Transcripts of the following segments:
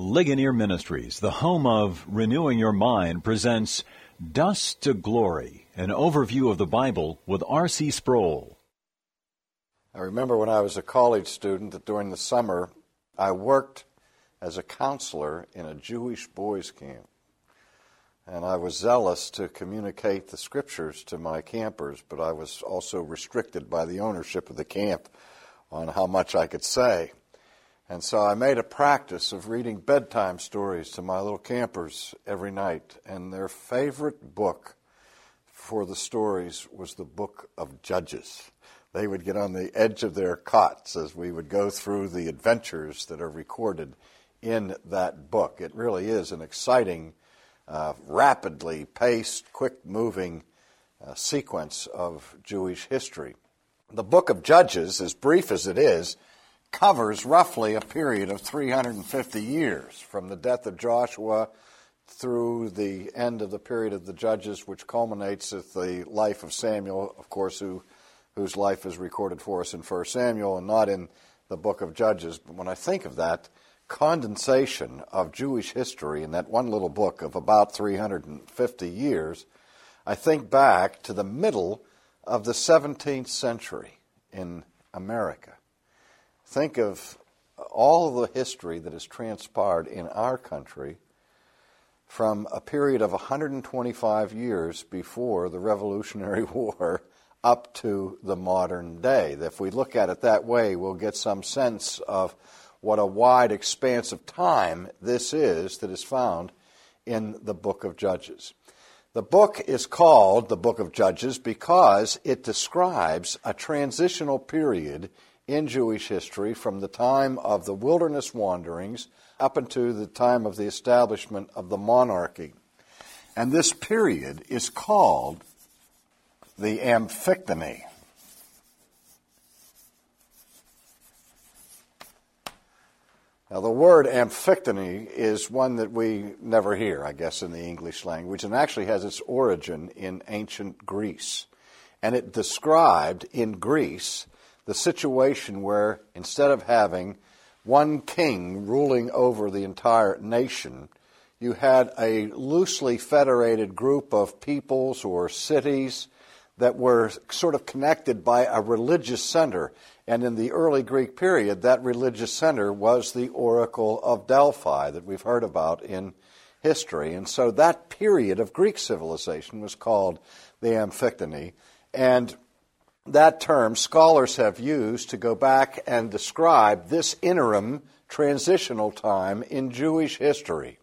Ligonier Ministries, the home of Renewing Your Mind, presents Dust to Glory, an overview of the Bible with R.C. Sproul. I remember when I was a college student that during the summer I worked as a counselor in a Jewish boys' camp. And I was zealous to communicate the scriptures to my campers, but I was also restricted by the ownership of the camp on how much I could say. And so I made a practice of reading bedtime stories to my little campers every night. And their favorite book for the stories was the book of Judges. They would get on the edge of their cots as we would go through the adventures that are recorded in that book. It really is an exciting, uh, rapidly paced, quick moving uh, sequence of Jewish history. The book of Judges, as brief as it is, covers roughly a period of 350 years from the death of Joshua through the end of the period of the Judges, which culminates with the life of Samuel, of course, who, whose life is recorded for us in 1 Samuel and not in the book of Judges. But when I think of that condensation of Jewish history in that one little book of about 350 years, I think back to the middle of the 17th century in America. Think of all the history that has transpired in our country from a period of 125 years before the Revolutionary War up to the modern day. If we look at it that way, we'll get some sense of what a wide expanse of time this is that is found in the book of Judges. The book is called the book of Judges because it describes a transitional period in Jewish history from the time of the wilderness wanderings up into the time of the establishment of the monarchy. And this period is called the Amphictyony. Now, the word amphictyony is one that we never hear, I guess, in the English language, and actually has its origin in ancient Greece. And it described in Greece the situation where instead of having one king ruling over the entire nation, you had a loosely federated group of peoples or cities that were sort of connected by a religious center. And in the early Greek period, that religious center was the Oracle of Delphi that we've heard about in history. And so that period of Greek civilization was called the Amphictyony. And that term scholars have used to go back and describe this interim transitional time in Jewish history.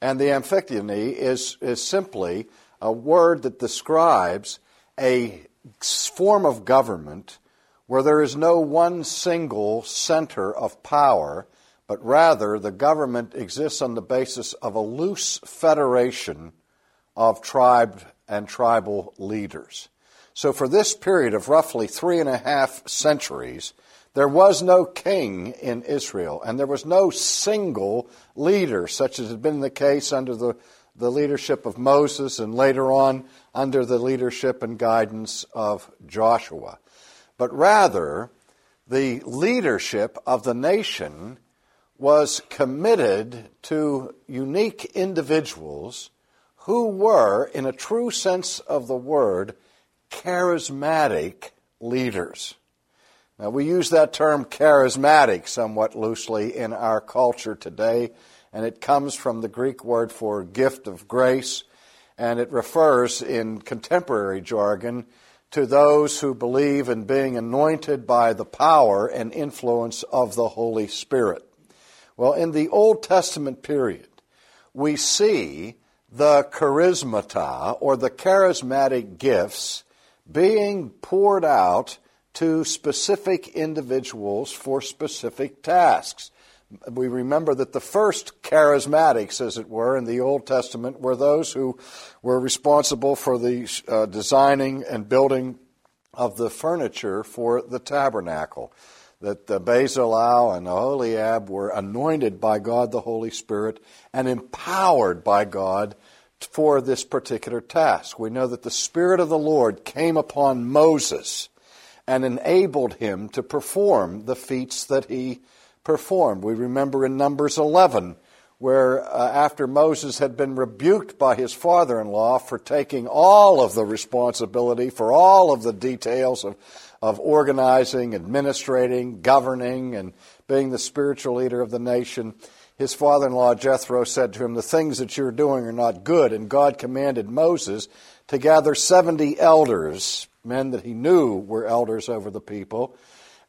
And the Amphictyony is, is simply a word that describes a form of government where there is no one single center of power, but rather the government exists on the basis of a loose federation of tribe and tribal leaders. So, for this period of roughly three and a half centuries, there was no king in Israel, and there was no single leader, such as had been the case under the, the leadership of Moses and later on under the leadership and guidance of Joshua. But rather the leadership of the nation was committed to unique individuals who were, in a true sense of the word, charismatic leaders. Now, we use that term charismatic somewhat loosely in our culture today, and it comes from the Greek word for gift of grace, and it refers in contemporary jargon to those who believe in being anointed by the power and influence of the Holy Spirit. Well, in the Old Testament period, we see the charismata or the charismatic gifts being poured out to specific individuals for specific tasks we remember that the first charismatics, as it were, in the Old Testament were those who were responsible for the uh, designing and building of the furniture for the tabernacle. That the Bezalel and Aholiab were anointed by God the Holy Spirit and empowered by God for this particular task. We know that the Spirit of the Lord came upon Moses and enabled him to perform the feats that he performed. We remember in Numbers 11 where uh, after Moses had been rebuked by his father in law for taking all of the responsibility for all of the details of, of organizing, administrating, governing, and being the spiritual leader of the nation, his father in law Jethro said to him, The things that you're doing are not good. And God commanded Moses to gather 70 elders, men that he knew were elders over the people.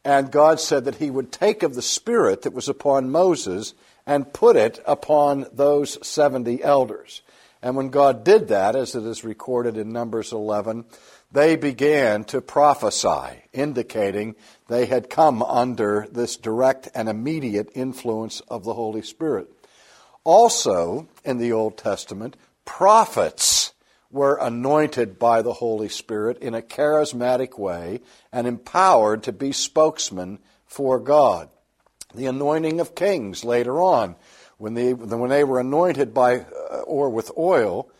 And God said that he would take of the Spirit that was upon Moses and put it upon those 70 elders. And when God did that, as it is recorded in Numbers 11, they began to prophesy, indicating they had come under this direct and immediate influence of the Holy Spirit. Also, in the Old Testament, prophets were anointed by the Holy Spirit in a charismatic way and empowered to be spokesmen for God the anointing of kings later on. When they, when they were anointed by uh, or with oil,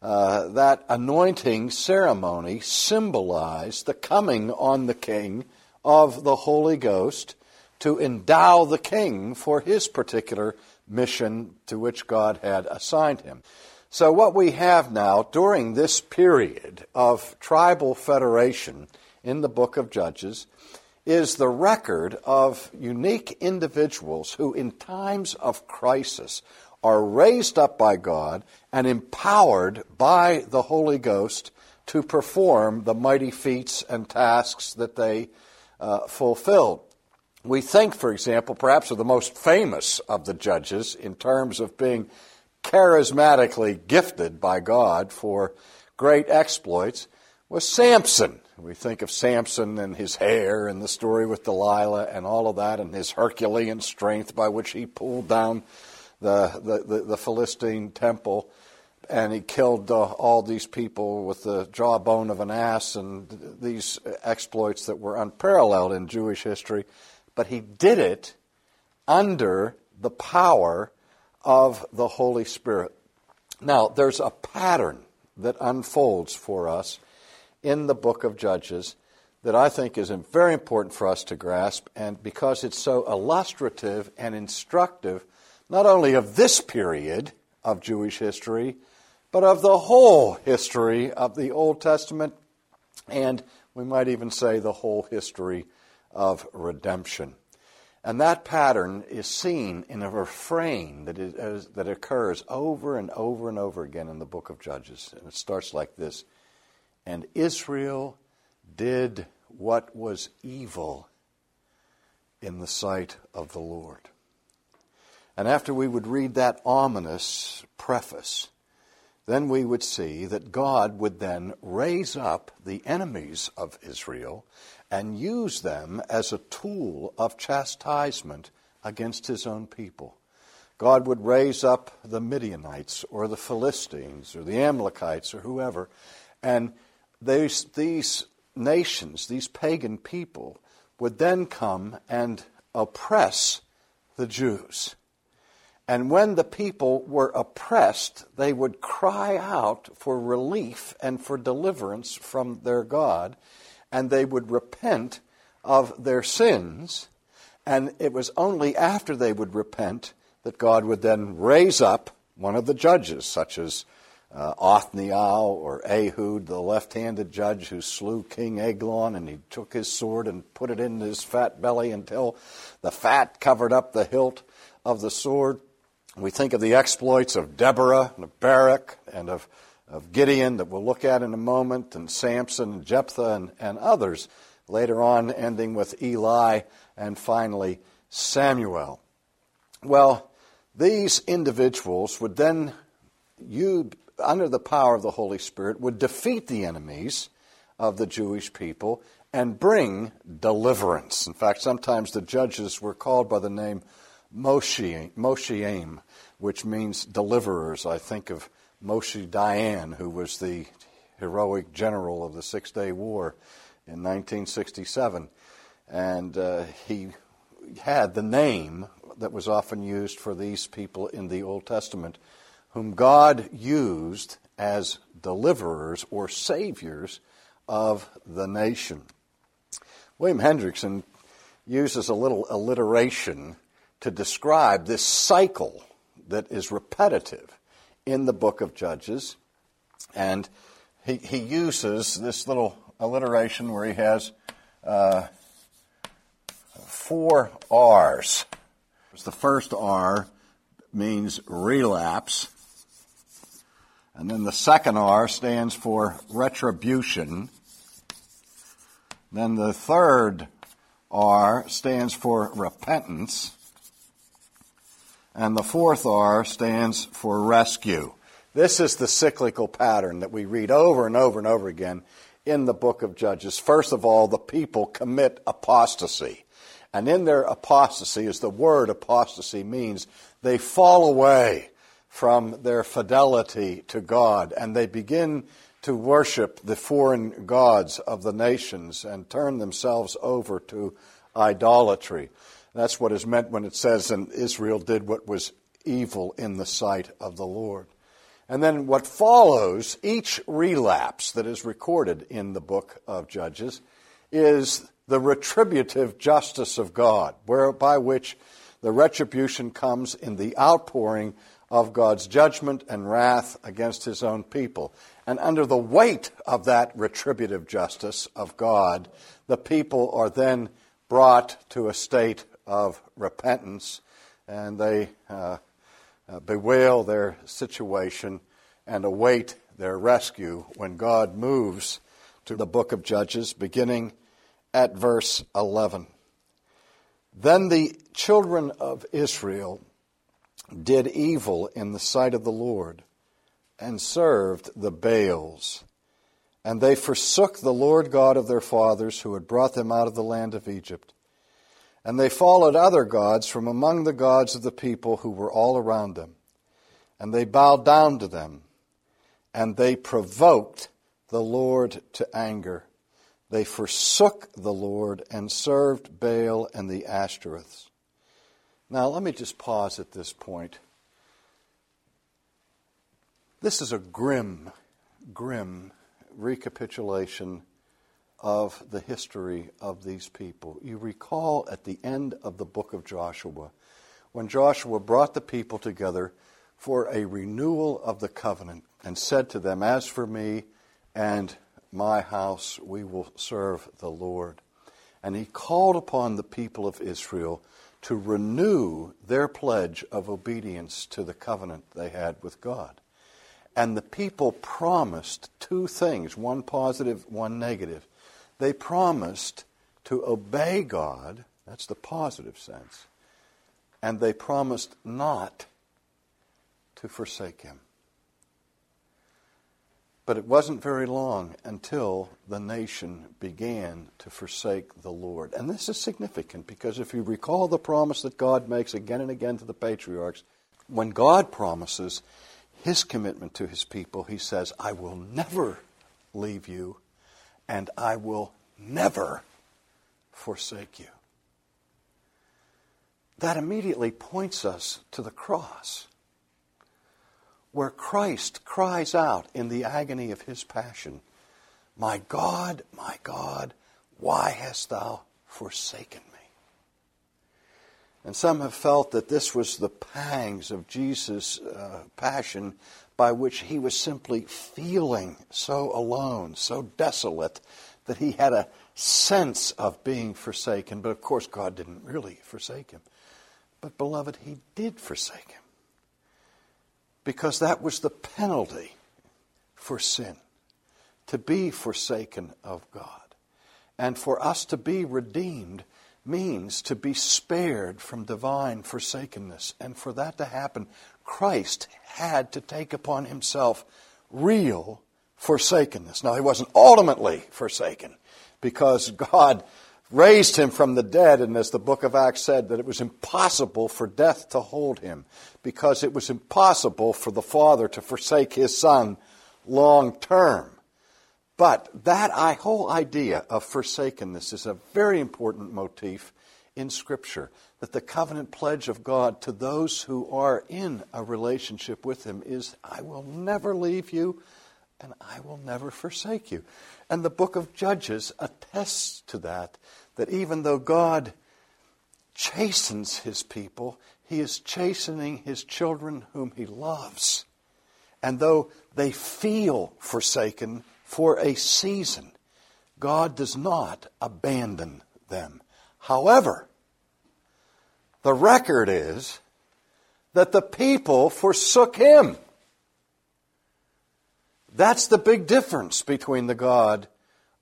uh, that anointing ceremony symbolized the coming on the king of the Holy Ghost to endow the king for his particular mission to which God had assigned him. So, what we have now during this period of tribal federation in the book of Judges is the record of unique individuals who, in times of crisis, are raised up by God and empowered by the Holy Ghost to perform the mighty feats and tasks that they uh, fulfilled. We think, for example, perhaps of the most famous of the judges in terms of being charismatically gifted by God for great exploits was Samson. We think of Samson and his hair and the story with Delilah and all of that and his Herculean strength by which he pulled down the, the, the, the Philistine temple and he killed uh, all these people with the jawbone of an ass and these exploits that were unparalleled in Jewish history. But he did it under the power of the Holy Spirit. Now, there's a pattern that unfolds for us in the book of Judges that I think is very important for us to grasp, and because it's so illustrative and instructive, not only of this period of Jewish history, but of the whole history of the Old Testament, and we might even say the whole history of redemption. And that pattern is seen in a refrain that, is, that occurs over and over and over again in the book of Judges. And it starts like this and Israel did what was evil in the sight of the Lord. And after we would read that ominous preface, then we would see that God would then raise up the enemies of Israel and use them as a tool of chastisement against his own people. God would raise up the Midianites or the Philistines or the Amalekites or whoever and these, these nations, these pagan people, would then come and oppress the Jews. And when the people were oppressed, they would cry out for relief and for deliverance from their God, and they would repent of their sins. And it was only after they would repent that God would then raise up one of the judges, such as uh, Othniel or Ehud, the left handed judge who slew King Eglon, and he took his sword and put it in his fat belly until the fat covered up the hilt of the sword. We think of the exploits of Deborah and of Barak and of, of Gideon that we'll look at in a moment, and Samson and Jephthah and, and others, later on ending with Eli and finally Samuel. Well, these individuals would then you under the power of the Holy Spirit, would defeat the enemies of the Jewish people and bring deliverance. In fact, sometimes the judges were called by the name Mosheim, which means deliverers. I think of Moshe Dayan, who was the heroic general of the Six Day War in 1967. And uh, he had the name that was often used for these people in the Old Testament whom God used as deliverers or saviors of the nation. William Hendriksen uses a little alliteration to describe this cycle that is repetitive in the book of Judges. And he, he uses this little alliteration where he has uh, four R's. The first R means relapse. And then the second R stands for retribution. Then the third R stands for repentance. And the fourth R stands for rescue. This is the cyclical pattern that we read over and over and over again in the book of Judges. First of all, the people commit apostasy. And in their apostasy, as the word apostasy means, they fall away from their fidelity to God and they begin to worship the foreign gods of the nations and turn themselves over to idolatry. That's what is meant when it says, and Israel did what was evil in the sight of the Lord. And then what follows, each relapse that is recorded in the book of Judges, is the retributive justice of God, whereby which the retribution comes in the outpouring of God's judgment and wrath against his own people. And under the weight of that retributive justice of God, the people are then brought to a state of repentance and they uh, uh, bewail their situation and await their rescue when God moves to the book of Judges, beginning at verse 11. Then the children of Israel did evil in the sight of the Lord and served the Baals. And they forsook the Lord God of their fathers who had brought them out of the land of Egypt. And they followed other gods from among the gods of the people who were all around them. And they bowed down to them. And they provoked the Lord to anger. They forsook the Lord and served Baal and the Ashtoreths. Now, let me just pause at this point. This is a grim, grim recapitulation of the history of these people. You recall at the end of the book of Joshua, when Joshua brought the people together for a renewal of the covenant and said to them, As for me and my house, we will serve the Lord. And he called upon the people of Israel to renew their pledge of obedience to the covenant they had with God. And the people promised two things one positive, one negative. They promised to obey God, that's the positive sense, and they promised not to forsake Him. But it wasn't very long until the nation began to forsake the Lord. And this is significant because if you recall the promise that God makes again and again to the patriarchs, when God promises his commitment to his people, he says, I will never leave you and I will never forsake you. That immediately points us to the cross where Christ cries out in the agony of his passion, My God, my God, why hast thou forsaken me? And some have felt that this was the pangs of Jesus' uh, passion by which he was simply feeling so alone, so desolate, that he had a sense of being forsaken. But of course, God didn't really forsake him. But, beloved, he did forsake him because that was the penalty for sin to be forsaken of God. And for us to be redeemed means to be spared from divine forsakenness. And for that to happen, Christ had to take upon himself real forsakenness. Now, he wasn't ultimately forsaken because God raised him from the dead, and as the book of Acts said, that it was impossible for death to hold him, because it was impossible for the Father to forsake his Son long term. But that whole idea of forsakenness is a very important motif in Scripture. That the covenant pledge of God to those who are in a relationship with Him is, I will never leave you and I will never forsake you. And the book of Judges attests to that, that even though God chastens his people, He is chastening his children whom he loves. And though they feel forsaken for a season, God does not abandon them. However, the record is that the people forsook him. That's the big difference between the God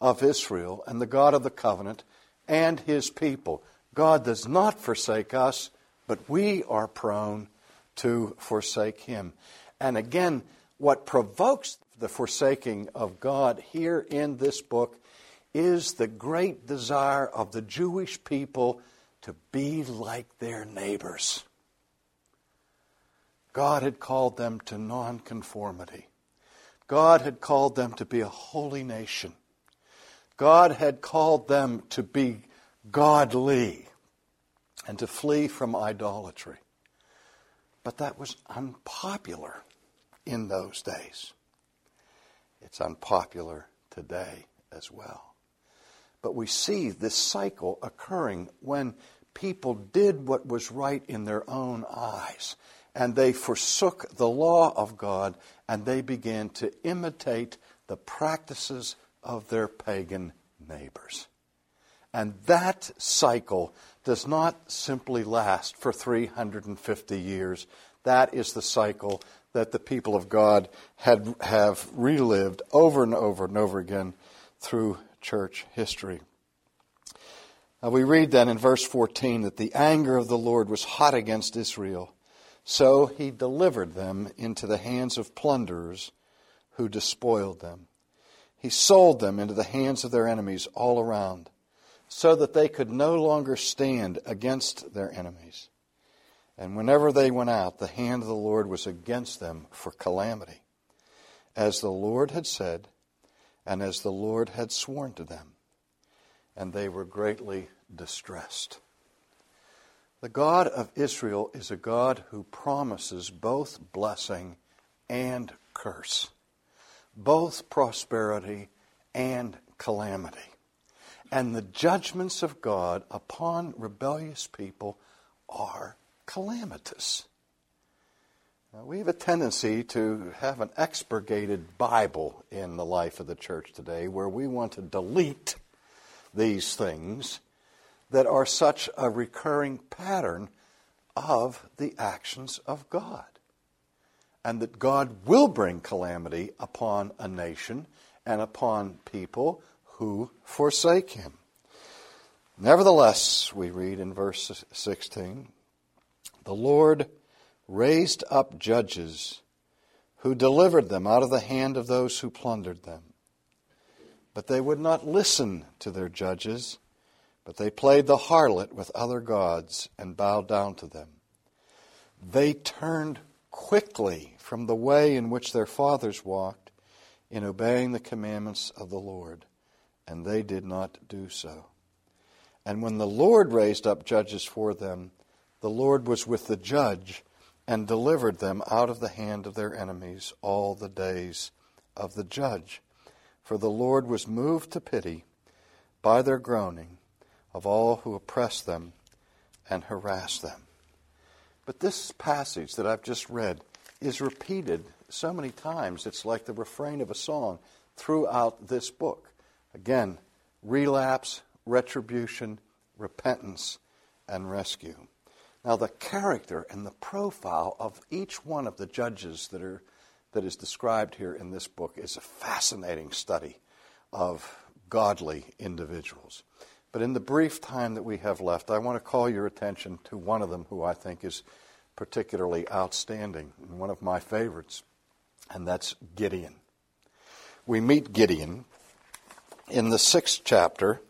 of Israel and the God of the covenant and his people. God does not forsake us, but we are prone to forsake him. And again, what provokes the forsaking of God here in this book is the great desire of the Jewish people to be like their neighbors. God had called them to nonconformity. God had called them to be a holy nation. God had called them to be godly and to flee from idolatry. But that was unpopular in those days. It's unpopular today as well. But we see this cycle occurring when people did what was right in their own eyes and they forsook the law of God and they began to imitate the practices of their pagan neighbors. And that cycle does not simply last for 350 years. That is the cycle that the people of God had, have relived over and over and over again through church history. Now we read then in verse 14 that the anger of the Lord was hot against Israel so he delivered them into the hands of plunderers who despoiled them. He sold them into the hands of their enemies all around, so that they could no longer stand against their enemies. And whenever they went out, the hand of the Lord was against them for calamity, as the Lord had said, and as the Lord had sworn to them. And they were greatly distressed. The God of Israel is a God who promises both blessing and curse, both prosperity and calamity. And the judgments of God upon rebellious people are calamitous. Now, we have a tendency to have an expurgated Bible in the life of the church today where we want to delete these things that are such a recurring pattern of the actions of God. And that God will bring calamity upon a nation and upon people who forsake Him. Nevertheless, we read in verse 16, the Lord raised up judges who delivered them out of the hand of those who plundered them. But they would not listen to their judges but they played the harlot with other gods and bowed down to them. They turned quickly from the way in which their fathers walked in obeying the commandments of the Lord, and they did not do so. And when the Lord raised up judges for them, the Lord was with the judge and delivered them out of the hand of their enemies all the days of the judge. For the Lord was moved to pity by their groaning of all who oppress them and harass them. But this passage that I've just read is repeated so many times, it's like the refrain of a song throughout this book. Again, relapse, retribution, repentance, and rescue. Now, the character and the profile of each one of the judges that, are, that is described here in this book is a fascinating study of godly individuals. But in the brief time that we have left, I want to call your attention to one of them who I think is particularly outstanding and one of my favorites, and that's Gideon. We meet Gideon in the sixth chapter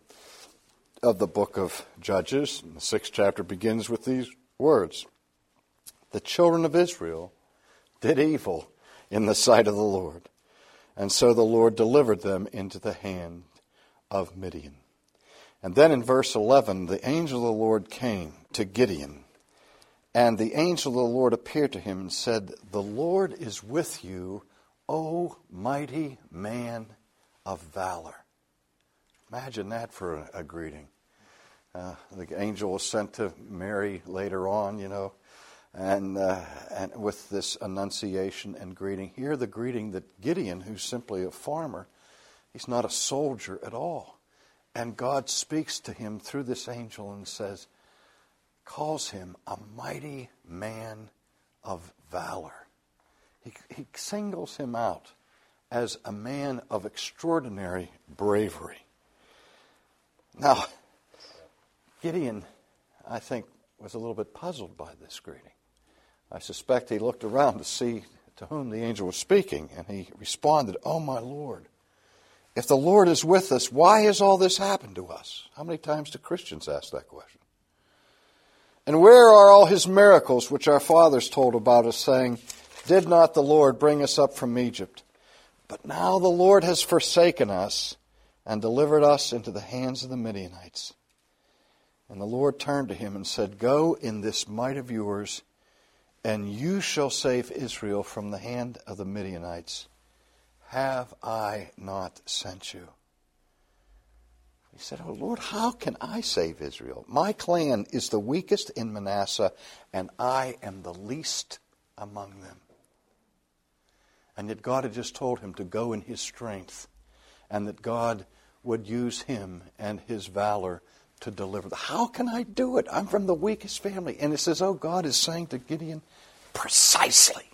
of the book of Judges. And The sixth chapter begins with these words The children of Israel did evil in the sight of the Lord, and so the Lord delivered them into the hand of Midian. And then in verse 11, the angel of the Lord came to Gideon. And the angel of the Lord appeared to him and said, The Lord is with you, O mighty man of valor. Imagine that for a, a greeting. Uh, the angel was sent to Mary later on, you know, and, uh, and with this annunciation and greeting. Here, the greeting that Gideon, who's simply a farmer, he's not a soldier at all. And God speaks to him through this angel and says, calls him a mighty man of valor. He, he singles him out as a man of extraordinary bravery. Now, Gideon, I think, was a little bit puzzled by this greeting. I suspect he looked around to see to whom the angel was speaking, and he responded, Oh, my Lord, if the Lord is with us, why has all this happened to us? How many times do Christians ask that question? And where are all his miracles which our fathers told about us, saying, Did not the Lord bring us up from Egypt? But now the Lord has forsaken us and delivered us into the hands of the Midianites. And the Lord turned to him and said, Go in this might of yours, and you shall save Israel from the hand of the Midianites. Have I not sent you? He said, Oh Lord, how can I save Israel? My clan is the weakest in Manasseh, and I am the least among them. And yet God had just told him to go in his strength, and that God would use him and his valor to deliver. How can I do it? I'm from the weakest family. And it says, Oh, God is saying to Gideon, precisely.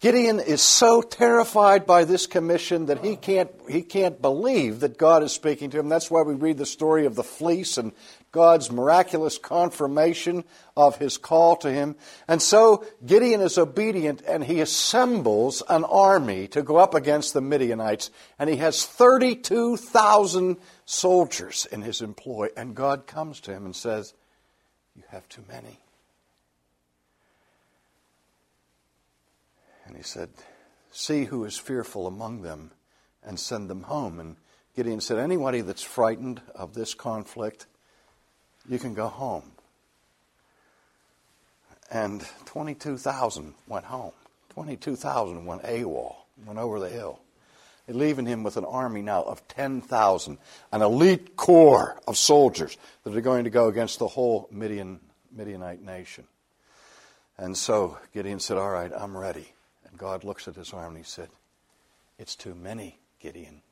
Gideon is so terrified by this commission that he can't, he can't believe that God is speaking to him. That's why we read the story of the fleece and God's miraculous confirmation of his call to him. And so Gideon is obedient and he assembles an army to go up against the Midianites. And he has 32,000 soldiers in his employ. And God comes to him and says, You have too many. And he said, See who is fearful among them and send them home. And Gideon said, Anybody that's frightened of this conflict, you can go home. And 22,000 went home. 22,000 went AWOL, went over the hill. Leaving him with an army now of 10,000, an elite corps of soldiers that are going to go against the whole Midian, Midianite nation. And so Gideon said, All right, I'm ready. And God looks at his arm and he said, It's too many, Gideon.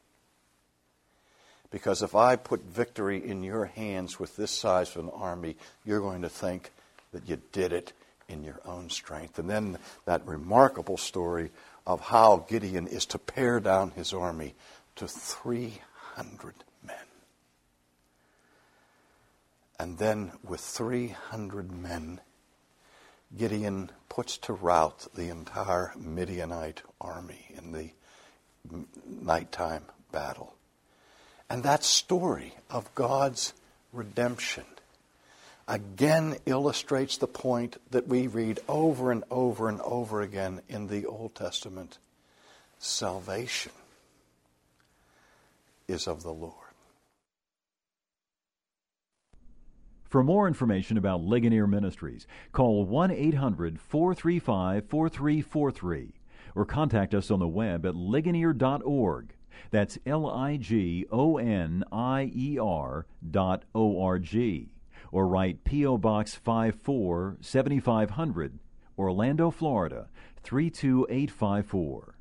Because if I put victory in your hands with this size of an army, you're going to think that you did it in your own strength. And then that remarkable story of how Gideon is to pare down his army to 300 men. And then with 300 men, Gideon puts to rout the entire Midianite army in the nighttime battle. And that story of God's redemption again illustrates the point that we read over and over and over again in the Old Testament salvation is of the Lord. For more information about Ligonier Ministries, call 1 800 435 4343 or contact us on the web at ligonier.org. That's L I G O N I E R dot O R G. Or write P.O. Box 54 7500, Orlando, Florida 32854.